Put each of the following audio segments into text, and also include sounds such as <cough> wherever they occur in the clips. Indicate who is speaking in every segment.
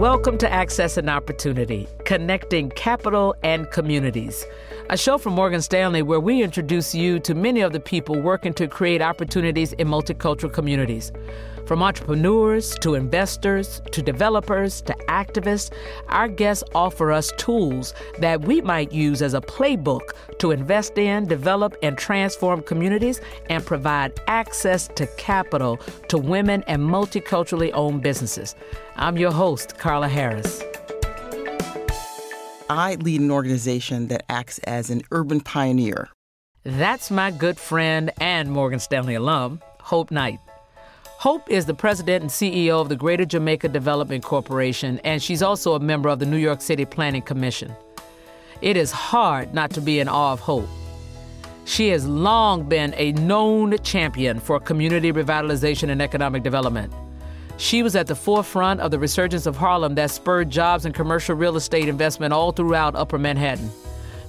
Speaker 1: Welcome to Access and Opportunity, connecting capital and communities. A show from Morgan Stanley where we introduce you to many of the people working to create opportunities in multicultural communities. From entrepreneurs to investors to developers to activists, our guests offer us tools that we might use as a playbook to invest in, develop, and transform communities and provide access to capital to women and multiculturally owned businesses. I'm your host, Carla Harris.
Speaker 2: I lead an organization that acts as an urban pioneer.
Speaker 1: That's my good friend and Morgan Stanley alum, Hope Knight. Hope is the president and CEO of the Greater Jamaica Development Corporation, and she's also a member of the New York City Planning Commission. It is hard not to be in awe of Hope. She has long been a known champion for community revitalization and economic development. She was at the forefront of the resurgence of Harlem that spurred jobs and commercial real estate investment all throughout Upper Manhattan.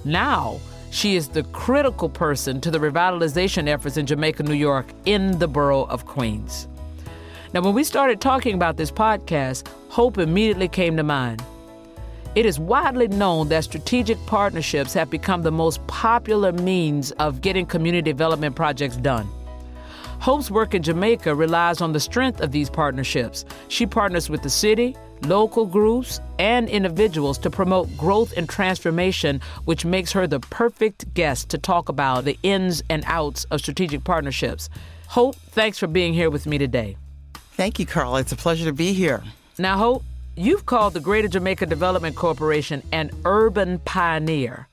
Speaker 1: Now, she is the critical person to the revitalization efforts in Jamaica, New York, in the borough of Queens. Now, when we started talking about this podcast, hope immediately came to mind. It is widely known that strategic partnerships have become the most popular means of getting community development projects done. Hope's work in Jamaica relies on the strength of these partnerships. She partners with the city, local groups, and individuals to promote growth and transformation, which makes her the perfect guest to talk about the ins and outs of strategic partnerships. Hope, thanks for being here with me today.
Speaker 2: Thank you, Carla. It's a pleasure to be here.
Speaker 1: Now, Hope, you've called the Greater Jamaica Development Corporation an urban pioneer.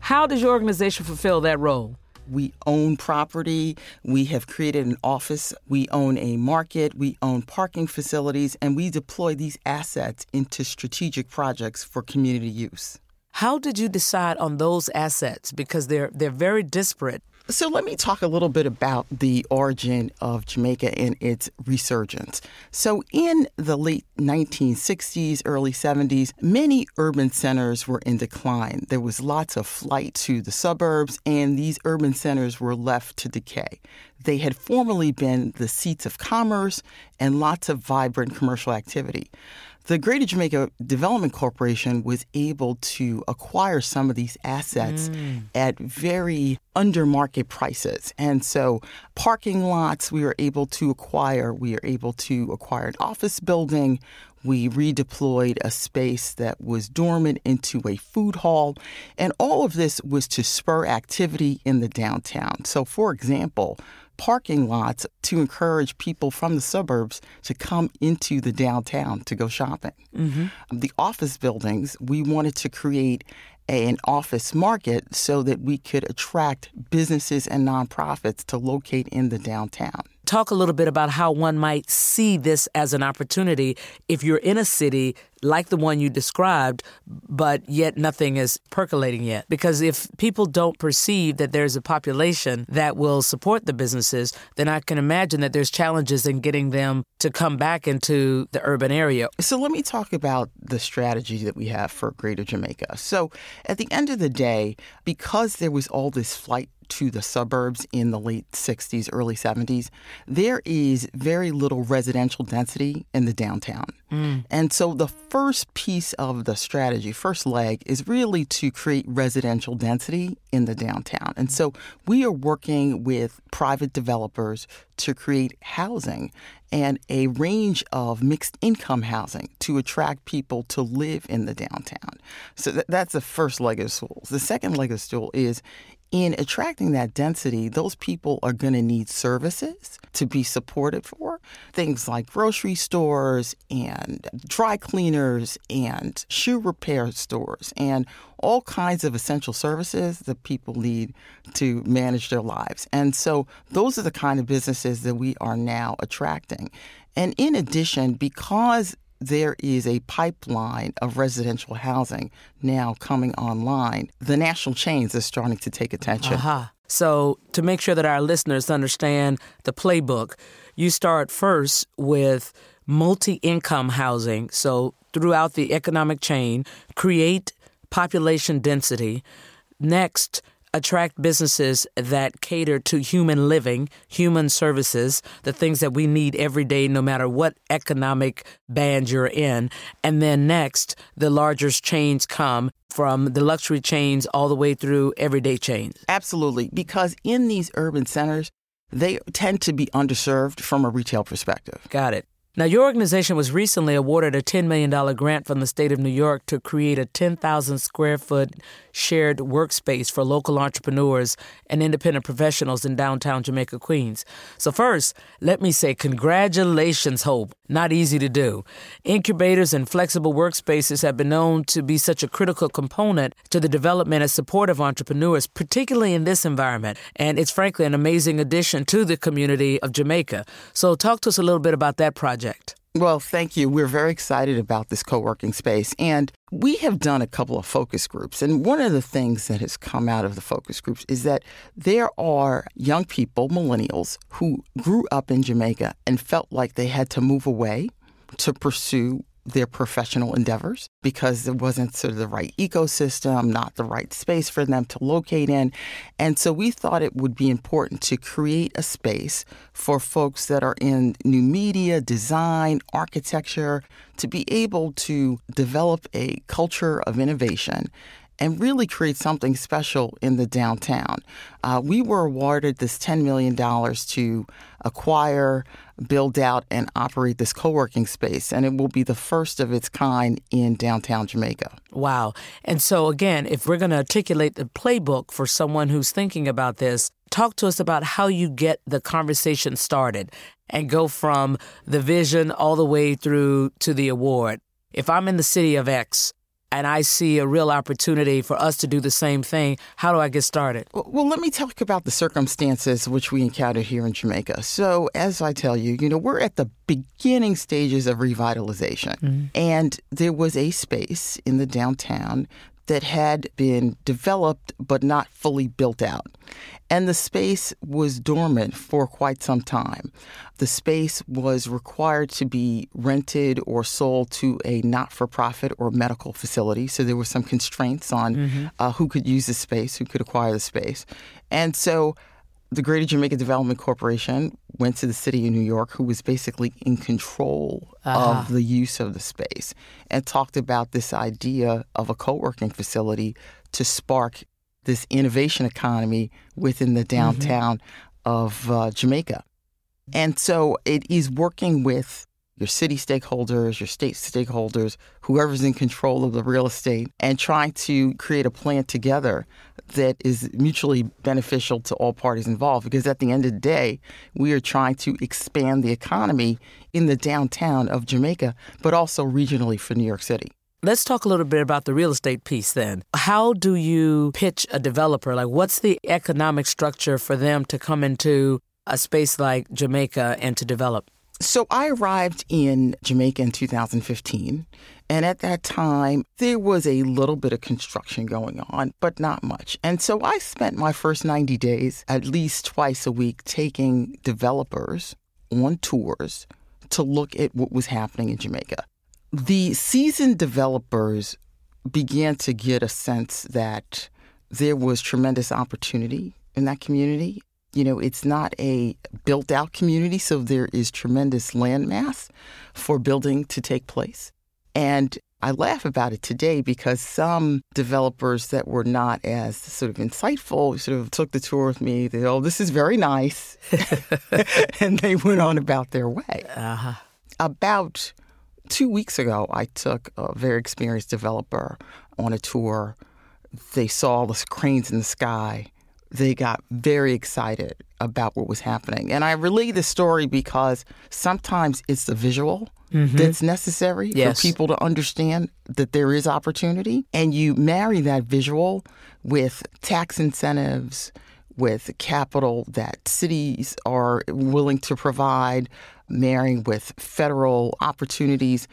Speaker 1: How does your organization fulfill that role?
Speaker 2: We own property. We have created an office. We own a market. We own parking facilities, and we deploy these assets into strategic projects for community use.
Speaker 1: How did you decide on those assets? Because they're they're very disparate.
Speaker 2: So let me talk a little bit about the origin of Jamaica and its resurgence. So in the late 1960s, early 70s, many urban centers were in decline. There was lots of flight to the suburbs, and these urban centers were left to decay. They had formerly been the seats of commerce and lots of vibrant commercial activity the Greater Jamaica Development Corporation was able to acquire some of these assets mm. at very under market prices. And so parking lots we were able to acquire, we were able to acquire an office building. We redeployed a space that was dormant into a food hall. And all of this was to spur activity in the downtown. So, for example, parking lots to encourage people from the suburbs to come into the downtown to go shopping. Mm-hmm. The office buildings, we wanted to create a, an office market so that we could attract businesses and nonprofits to locate in the downtown
Speaker 1: talk a little bit about how one might see this as an opportunity if you're in a city like the one you described, but yet nothing is percolating yet. Because if people don't perceive that there's a population that will support the businesses, then I can imagine that there's challenges in getting them to come back into the urban area.
Speaker 2: So let me talk about the strategy that we have for Greater Jamaica. So at the end of the day, because there was all this flight to the suburbs in the late 60s, early 70s, there is very little residential density in the downtown. Mm. And so the first piece of the strategy, first leg, is really to create residential density in the downtown. And so we are working with private developers to create housing and a range of mixed income housing to attract people to live in the downtown. So that's the first leg of the stool. The second leg of the stool is in attracting that density, those people are going to need services to be supported for. Things like grocery stores and dry cleaners and shoe repair stores and all kinds of essential services that people need to manage their lives. And so those are the kind of businesses that we are now attracting. And in addition, because there is a pipeline of residential housing now coming online. The national chains are starting to take attention.
Speaker 1: Uh-huh. So, to make sure that our listeners understand the playbook, you start first with multi income housing. So, throughout the economic chain, create population density. Next, attract businesses that cater to human living, human services, the things that we need every day, no matter what economic band you're in. And then next, the larger chains come from the luxury chains all the way through everyday chains.
Speaker 2: Absolutely. Because in these urban centers, they tend to be underserved from a retail perspective.
Speaker 1: Got it. Now, your organization was recently awarded a $10 million grant from the state of New York to create a 10,000 square foot shared workspace for local entrepreneurs and independent professionals in downtown Jamaica, Queens. So, first, let me say congratulations, Hope. Not easy to do. Incubators and flexible workspaces have been known to be such a critical component to the development and support of entrepreneurs, particularly in this environment. And it's frankly an amazing addition to the community of Jamaica. So, talk to us a little bit about that project project?
Speaker 2: Well, thank you. We're very excited about this co working space. And we have done a couple of focus groups. And one of the things that has come out of the focus groups is that there are young people, millennials, who grew up in Jamaica and felt like they had to move away to pursue their professional endeavors because it wasn't sort of the right ecosystem, not the right space for them to locate in. And so we thought it would be important to create a space for folks that are in new media, design, architecture, to be able to develop a culture of innovation and really create something special in the downtown. Uh, we were awarded this $10 million to acquire, build out, and operate this co working space, and it will be the first of its kind in downtown Jamaica.
Speaker 1: Wow. And so, again, if we're going to articulate the playbook for someone who's thinking about this, talk to us about how you get the conversation started and go from the vision all the way through to the award. If I'm in the city of X, and I see a real opportunity for us to do the same thing, how do I get started?
Speaker 2: Well, well, let me talk about the circumstances which we encountered here in Jamaica. So, as I tell you, you know, we're at the beginning stages of revitalization. Mm-hmm. And there was a space in the downtown that had been developed but not fully built out. And the space was dormant for quite some time. The space was required to be rented or sold to a not for profit or medical facility. So there were some constraints on mm-hmm. uh, who could use the space, who could acquire the space. And so the Greater Jamaica Development Corporation went to the city of New York, who was basically in control uh-huh. of the use of the space, and talked about this idea of a co working facility to spark this innovation economy within the mm-hmm. downtown mm-hmm. of uh, Jamaica. And so it is working with your city stakeholders, your state stakeholders, whoever's in control of the real estate, and trying to create a plan together that is mutually beneficial to all parties involved. Because at the end of the day, we are trying to expand the economy in the downtown of Jamaica, but also regionally for New York City.
Speaker 1: Let's talk a little bit about the real estate piece then. How do you pitch a developer? Like, what's the economic structure for them to come into a space like Jamaica and to develop?
Speaker 2: So I arrived in Jamaica in 2015. And at that time, there was a little bit of construction going on, but not much. And so I spent my first 90 days, at least twice a week, taking developers on tours to look at what was happening in Jamaica. The seasoned developers began to get a sense that there was tremendous opportunity in that community you know, it's not a built out community, so there is tremendous landmass for building to take place. And I laugh about it today because some developers that were not as sort of insightful sort of took the tour with me. They, oh, this is very nice. <laughs> <laughs> and they went on about their way. Uh-huh. About two weeks ago, I took a very experienced developer on a tour. They saw the cranes in the sky they got very excited about what was happening. And I relay the story because sometimes it's the visual mm-hmm. that's necessary yes. for people to understand that there is opportunity. And you marry that visual with tax incentives, with capital that cities are willing to provide, marrying with federal opportunities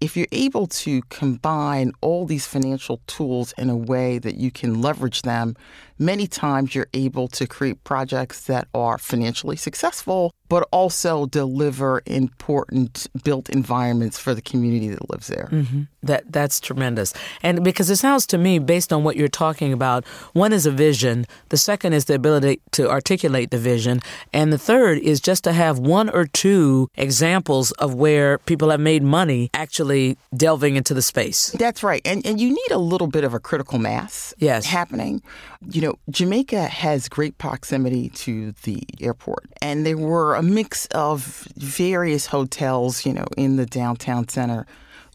Speaker 2: if you're able to combine all these financial tools in a way that you can leverage them many times you're able to create projects that are financially successful, but also deliver important built environments for the community that lives there.
Speaker 1: Mm-hmm. That that's tremendous. And because it sounds to me, based on what you're talking about, one is a vision, the second is the ability to articulate the vision, and the third is just to have one or two examples of where people have made money actually delving into the space.
Speaker 2: That's right. And and you need a little bit of a critical mass
Speaker 1: yes.
Speaker 2: happening. You know, Jamaica has great proximity to the airport. And there were a mix of various hotels, you know, in the downtown center.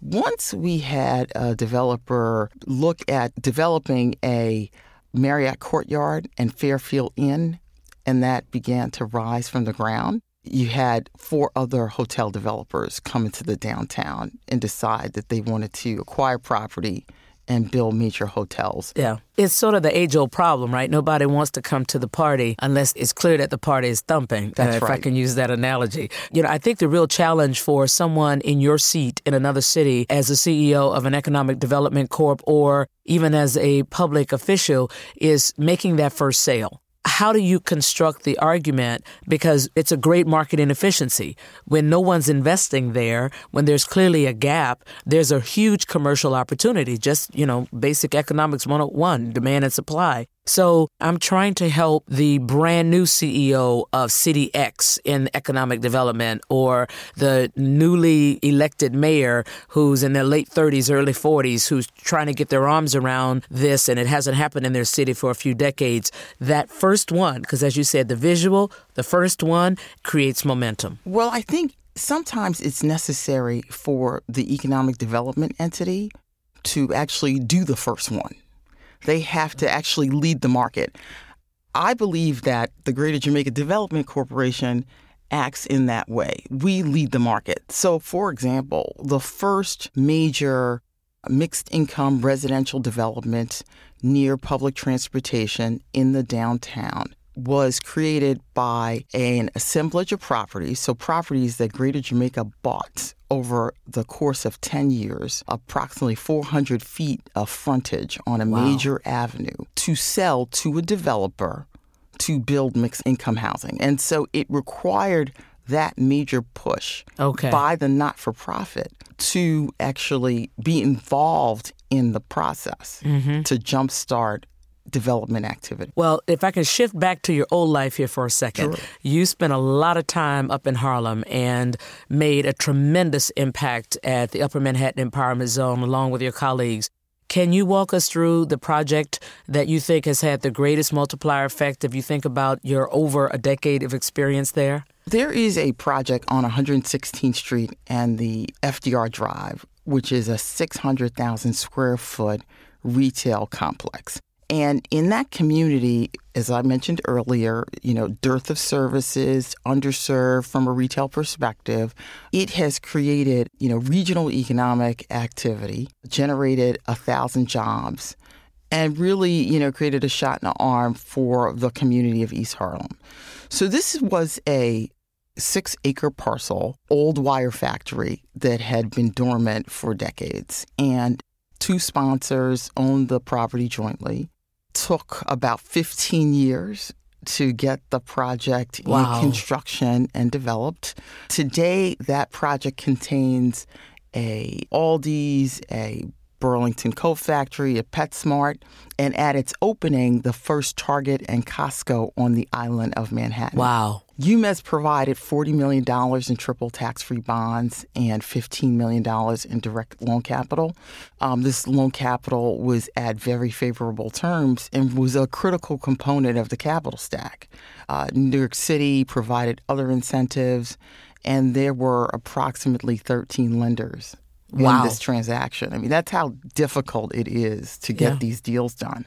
Speaker 2: Once we had a developer look at developing a Marriott Courtyard and Fairfield Inn, and that began to rise from the ground, you had four other hotel developers come into the downtown and decide that they wanted to acquire property and build major hotels.
Speaker 1: Yeah. It's sort of the age old problem, right? Nobody wants to come to the party unless it's clear that the party is thumping.
Speaker 2: That's
Speaker 1: uh, if
Speaker 2: right.
Speaker 1: I can use that analogy. You know, I think the real challenge for someone in your seat in another city as a CEO of an economic development corp or even as a public official is making that first sale how do you construct the argument? Because it's a great market inefficiency. When no one's investing there, when there's clearly a gap, there's a huge commercial opportunity. Just, you know, basic economics 101, demand and supply. So I'm trying to help the brand new CEO of City X in economic development or the newly elected mayor who's in their late 30s, early 40s, who's trying to get their arms around this and it hasn't happened in their city for a few decades. That first one, because as you said, the visual, the first one creates momentum.
Speaker 2: Well, I think sometimes it's necessary for the economic development entity to actually do the first one they have to actually lead the market. I believe that the Greater Jamaica Development Corporation acts in that way. We lead the market. So, for example, the first major mixed income residential development near public transportation in the downtown was created by an assemblage of properties, so properties that Greater Jamaica bought over the course of 10 years, approximately 400 feet of frontage on a wow. major avenue to sell to a developer to build mixed income housing. And so it required that major push
Speaker 1: okay.
Speaker 2: by the not for profit to actually be involved in the process
Speaker 1: mm-hmm.
Speaker 2: to jumpstart development activity.
Speaker 1: Well, if I can shift back to your old life here for a second,
Speaker 2: sure.
Speaker 1: you spent a lot of time up in Harlem and made a tremendous impact at the Upper Manhattan Empowerment Zone along with your colleagues. Can you walk us through the project that you think has had the greatest multiplier effect if you think about your over a decade of experience there?
Speaker 2: There is a project on 116th Street and the FDR Drive, which is a 600,000 square foot retail complex. And in that community, as I mentioned earlier, you know, dearth of services, underserved from a retail perspective, it has created, you know, regional economic activity, generated a thousand jobs, and really, you know, created a shot in the arm for the community of East Harlem. So this was a six acre parcel, old wire factory that had been dormant for decades. And two sponsors owned the property jointly took about 15 years to get the project
Speaker 1: wow.
Speaker 2: in construction and developed. Today, that project contains a Aldi's, a Burlington Coat Factory, a PetSmart, and at its opening, the first Target and Costco on the island of Manhattan.
Speaker 1: Wow.
Speaker 2: UMEZ provided $40 million in triple tax free bonds and $15 million in direct loan capital. Um, this loan capital was at very favorable terms and was a critical component of the capital stack. Uh, New York City provided other incentives, and there were approximately 13 lenders
Speaker 1: wow.
Speaker 2: in this transaction. I mean, that's how difficult it is to get
Speaker 1: yeah.
Speaker 2: these deals done.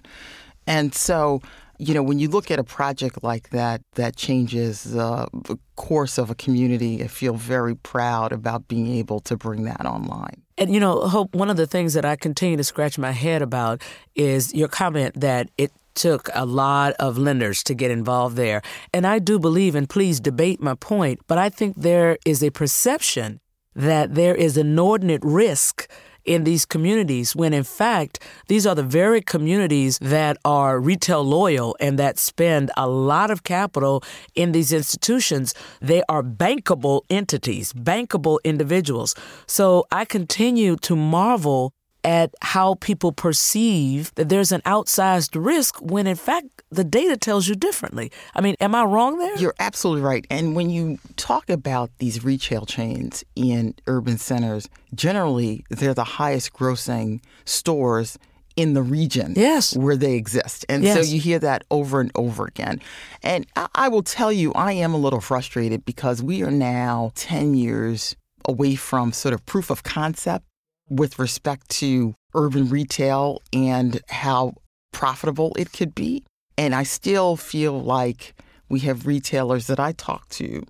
Speaker 2: And so, you know, when you look at a project like that that changes uh, the course of a community, I feel very proud about being able to bring that online.
Speaker 1: And you know, Hope, one of the things that I continue to scratch my head about is your comment that it took a lot of lenders to get involved there. And I do believe, and please debate my point, but I think there is a perception that there is inordinate risk in these communities when in fact these are the very communities that are retail loyal and that spend a lot of capital in these institutions. They are bankable entities, bankable individuals. So I continue to marvel at how people perceive that there's an outsized risk when in fact the data tells you differently. I mean, am I wrong there?
Speaker 2: You're absolutely right. And when you talk about these retail chains in urban centers, generally they're the highest grossing stores in the region
Speaker 1: yes.
Speaker 2: where they exist. And
Speaker 1: yes.
Speaker 2: so you hear that over and over again. And I will tell you, I am a little frustrated because we are now 10 years away from sort of proof of concept with respect to urban retail and how profitable it could be. And I still feel like we have retailers that I talk to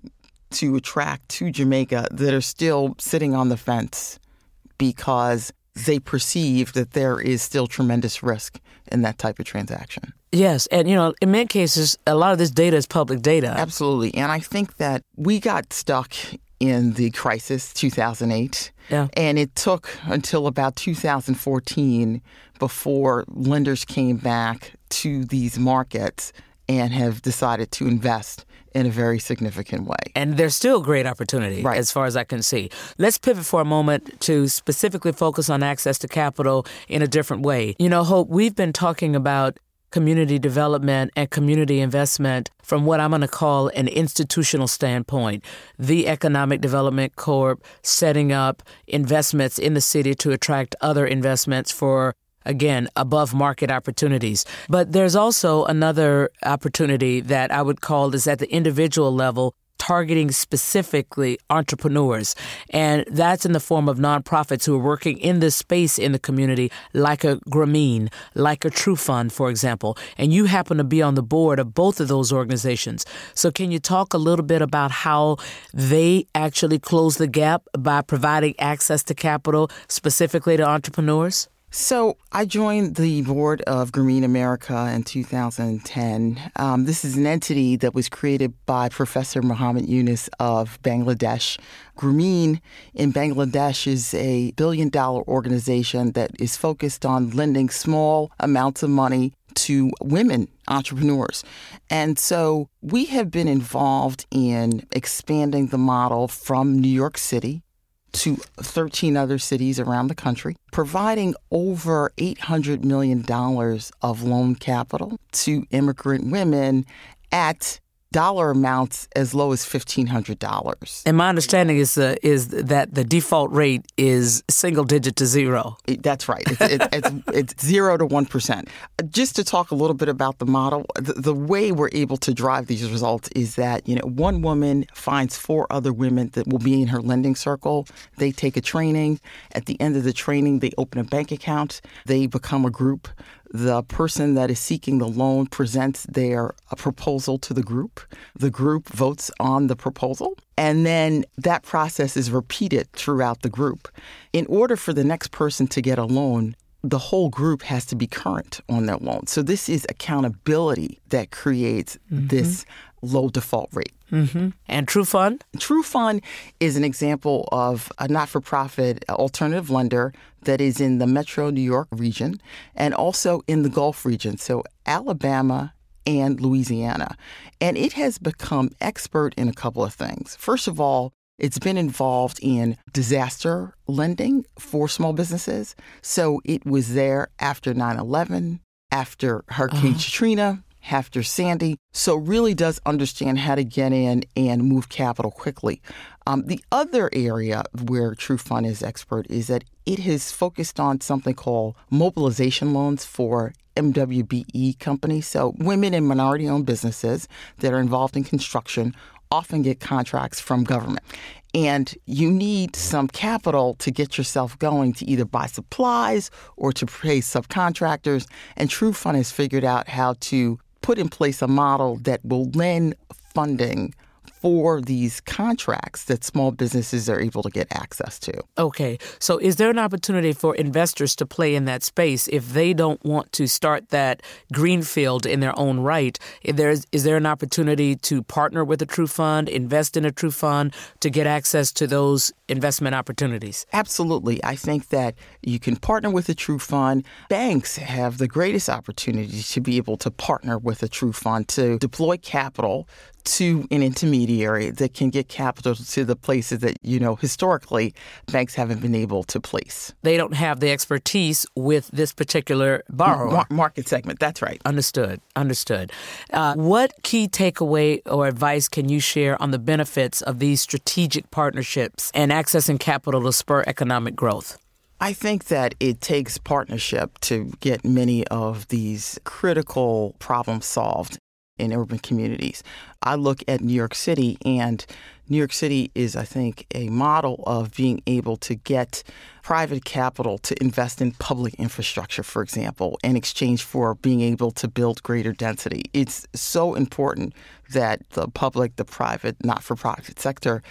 Speaker 2: to attract to Jamaica that are still sitting on the fence because they perceive that there is still tremendous risk in that type of transaction.
Speaker 1: Yes, and you know, in many cases, a lot of this data is public data.
Speaker 2: Absolutely, and I think that we got stuck in the crisis 2008
Speaker 1: yeah.
Speaker 2: and it took until about 2014 before lenders came back to these markets and have decided to invest in a very significant way.
Speaker 1: And there's still great opportunity
Speaker 2: right.
Speaker 1: as far as I can see. Let's pivot for a moment to specifically focus on access to capital in a different way. You know, Hope, we've been talking about community development and community investment from what I'm going to call an institutional standpoint. The Economic Development Corp setting up investments in the city to attract other investments for again, above market opportunities. But there's also another opportunity that I would call is at the individual level targeting specifically entrepreneurs. And that's in the form of nonprofits who are working in this space in the community, like a Grameen, like a TruFund, for example. And you happen to be on the board of both of those organizations. So, can you talk a little bit about how they actually close the gap by providing access to capital specifically to entrepreneurs?
Speaker 2: So I joined the board of Grameen America in 2010. Um, this is an entity that was created by Professor Muhammad Yunus of Bangladesh. Grameen in Bangladesh is a billion dollar organization that is focused on lending small amounts of money to women entrepreneurs. And so we have been involved in expanding the model from New York City to 13 other cities around the country, providing over $800 million of loan capital to immigrant women at dollar amounts as low as fifteen hundred dollars.
Speaker 1: And my understanding is uh, is that the default rate is single digit to zero.
Speaker 2: That's right. It's, it's, it's, <laughs> it's zero to one percent. Just to talk a little bit about the model, the, the, way we're able to drive these results is that you know one woman finds four other women that will be in her lending circle. They take a training. At the end of the training, they open a bank account. They become a group the person that is seeking the loan presents their proposal to the group. The group votes on the proposal, and then that process is repeated throughout the group. In order for the next person to get a loan, the whole group has to be current on their loan. So this is accountability that creates mm-hmm. this low default rate.
Speaker 1: Mm-hmm. And TruFund?
Speaker 2: True Fund is an example of a not for profit alternative lender that is in the metro New York region and also in the Gulf region. So, Alabama and Louisiana. And it has become expert in a couple of things. First of all, it's been involved in disaster lending for small businesses. So it was there after 9 11, after Hurricane uh-huh. Katrina, after Sandy. So really does understand how to get in and move capital quickly. Um, the other area where TruFund is expert is that it has focused on something called mobilization loans for MWBE companies. So women and minority owned businesses that are involved in construction often get contracts from government. And you need some capital to get yourself going to either buy supplies or to pay subcontractors. And TruFund has figured out how to put in place a model that will lend funding for these contracts that small businesses are able to get access to.
Speaker 1: Okay. So is there an opportunity for investors to play in that space if they don't want to start that greenfield in their own right? If there's, is there an opportunity to partner with a TruFund, invest in a TruFund to get access to those investment opportunities?
Speaker 2: Absolutely. I think that you can partner with a TruFund. Banks have the greatest opportunity to be able to partner with a TruFund to deploy capital to an intermediary that can get capital to the places that, you know, historically banks haven't been able to place.
Speaker 1: They don't have the expertise with this particular borrower.
Speaker 2: Mar- market segment, that's right.
Speaker 1: Understood. Understood. Uh, what key takeaway or advice can you share on the benefits of these strategic partnerships and accessing capital to spur economic growth?
Speaker 2: I think that it takes partnership to get many of these critical problems solved in urban communities. I look at New York City, and New York City is, I think, a model of being able to get private capital to invest in public infrastructure, for example, in exchange for being able to build greater density. It's so important that the public, the private, not for profit sector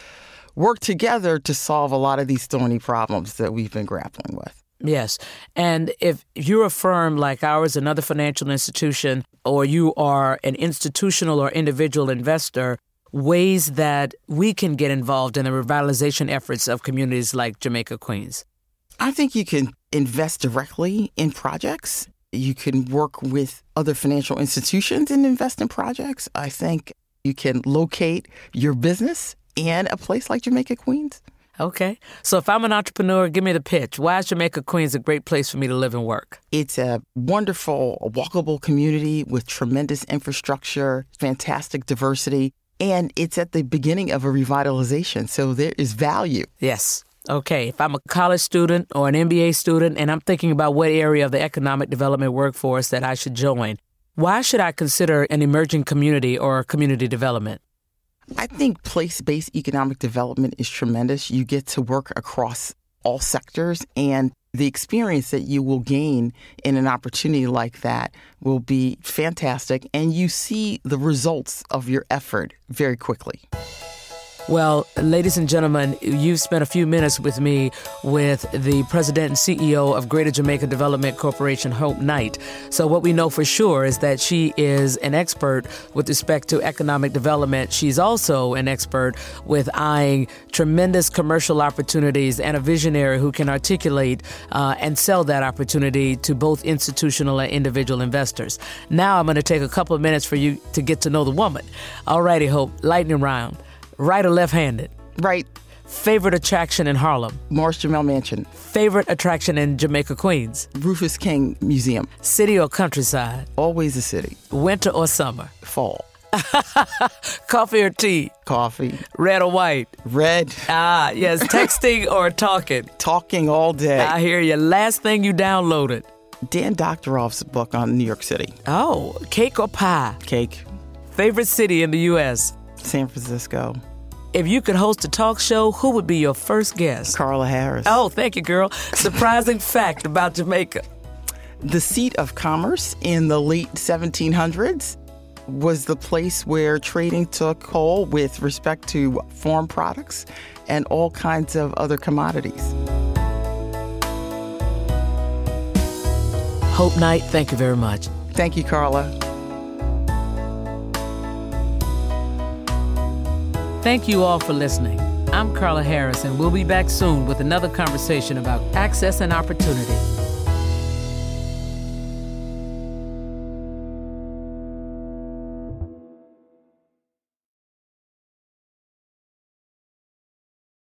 Speaker 2: work together to solve a lot of these thorny problems that we've been grappling with.
Speaker 1: Yes. And if you're a firm like ours, another financial institution, or you are an institutional or individual investor, ways that we can get involved in the revitalization efforts of communities like Jamaica Queens?
Speaker 2: I think you can invest directly in projects. You can work with other financial institutions and invest in projects. I think you can locate your business in a place like Jamaica Queens.
Speaker 1: Okay. So if I'm an entrepreneur, give me the pitch. Why is Jamaica Queens a great place for me to live and work?
Speaker 2: It's a wonderful, walkable community with tremendous infrastructure, fantastic diversity, and it's at the beginning of a revitalization. So there is value.
Speaker 1: Yes. Okay, if I'm a college student or an MBA student and I'm thinking about what area of the economic development workforce that I should join, why should I consider an emerging community or community development?
Speaker 2: I think place based economic development is tremendous. You get to work across all sectors, and the experience that you will gain in an opportunity like that will be fantastic. And you see the results of your effort very quickly.
Speaker 1: Well, ladies and gentlemen, you've spent a few minutes with me with the president and CEO of Greater Jamaica Development Corporation, Hope Knight. So, what we know for sure is that she is an expert with respect to economic development. She's also an expert with eyeing tremendous commercial opportunities and a visionary who can articulate uh, and sell that opportunity to both institutional and individual investors. Now, I'm going to take a couple of minutes for you to get to know the woman. All righty, Hope, lightning round. Right or left handed?
Speaker 2: Right.
Speaker 1: Favorite attraction in Harlem?
Speaker 2: Morris Jumel Mansion.
Speaker 1: Favorite attraction in Jamaica, Queens?
Speaker 2: Rufus King Museum.
Speaker 1: City or countryside?
Speaker 2: Always a city.
Speaker 1: Winter or summer?
Speaker 2: Fall. <laughs>
Speaker 1: Coffee or tea?
Speaker 2: Coffee.
Speaker 1: Red or white?
Speaker 2: Red.
Speaker 1: Ah, yes. <laughs> Texting or talking?
Speaker 2: Talking all day.
Speaker 1: I hear you. Last thing you downloaded?
Speaker 2: Dan Doctoroff's book on New York City.
Speaker 1: Oh, cake or pie?
Speaker 2: Cake.
Speaker 1: Favorite city in the U.S.?
Speaker 2: San Francisco.
Speaker 1: If you could host a talk show, who would be your first guest?
Speaker 2: Carla Harris.
Speaker 1: Oh, thank you, girl. Surprising <laughs> fact about Jamaica.
Speaker 2: The seat of commerce in the late 1700s was the place where trading took hold with respect to farm products and all kinds of other commodities.
Speaker 1: Hope Knight, thank you very much.
Speaker 2: Thank you, Carla.
Speaker 1: Thank you all for listening. I'm Carla Harris, and we'll be back soon with another conversation about access and opportunity.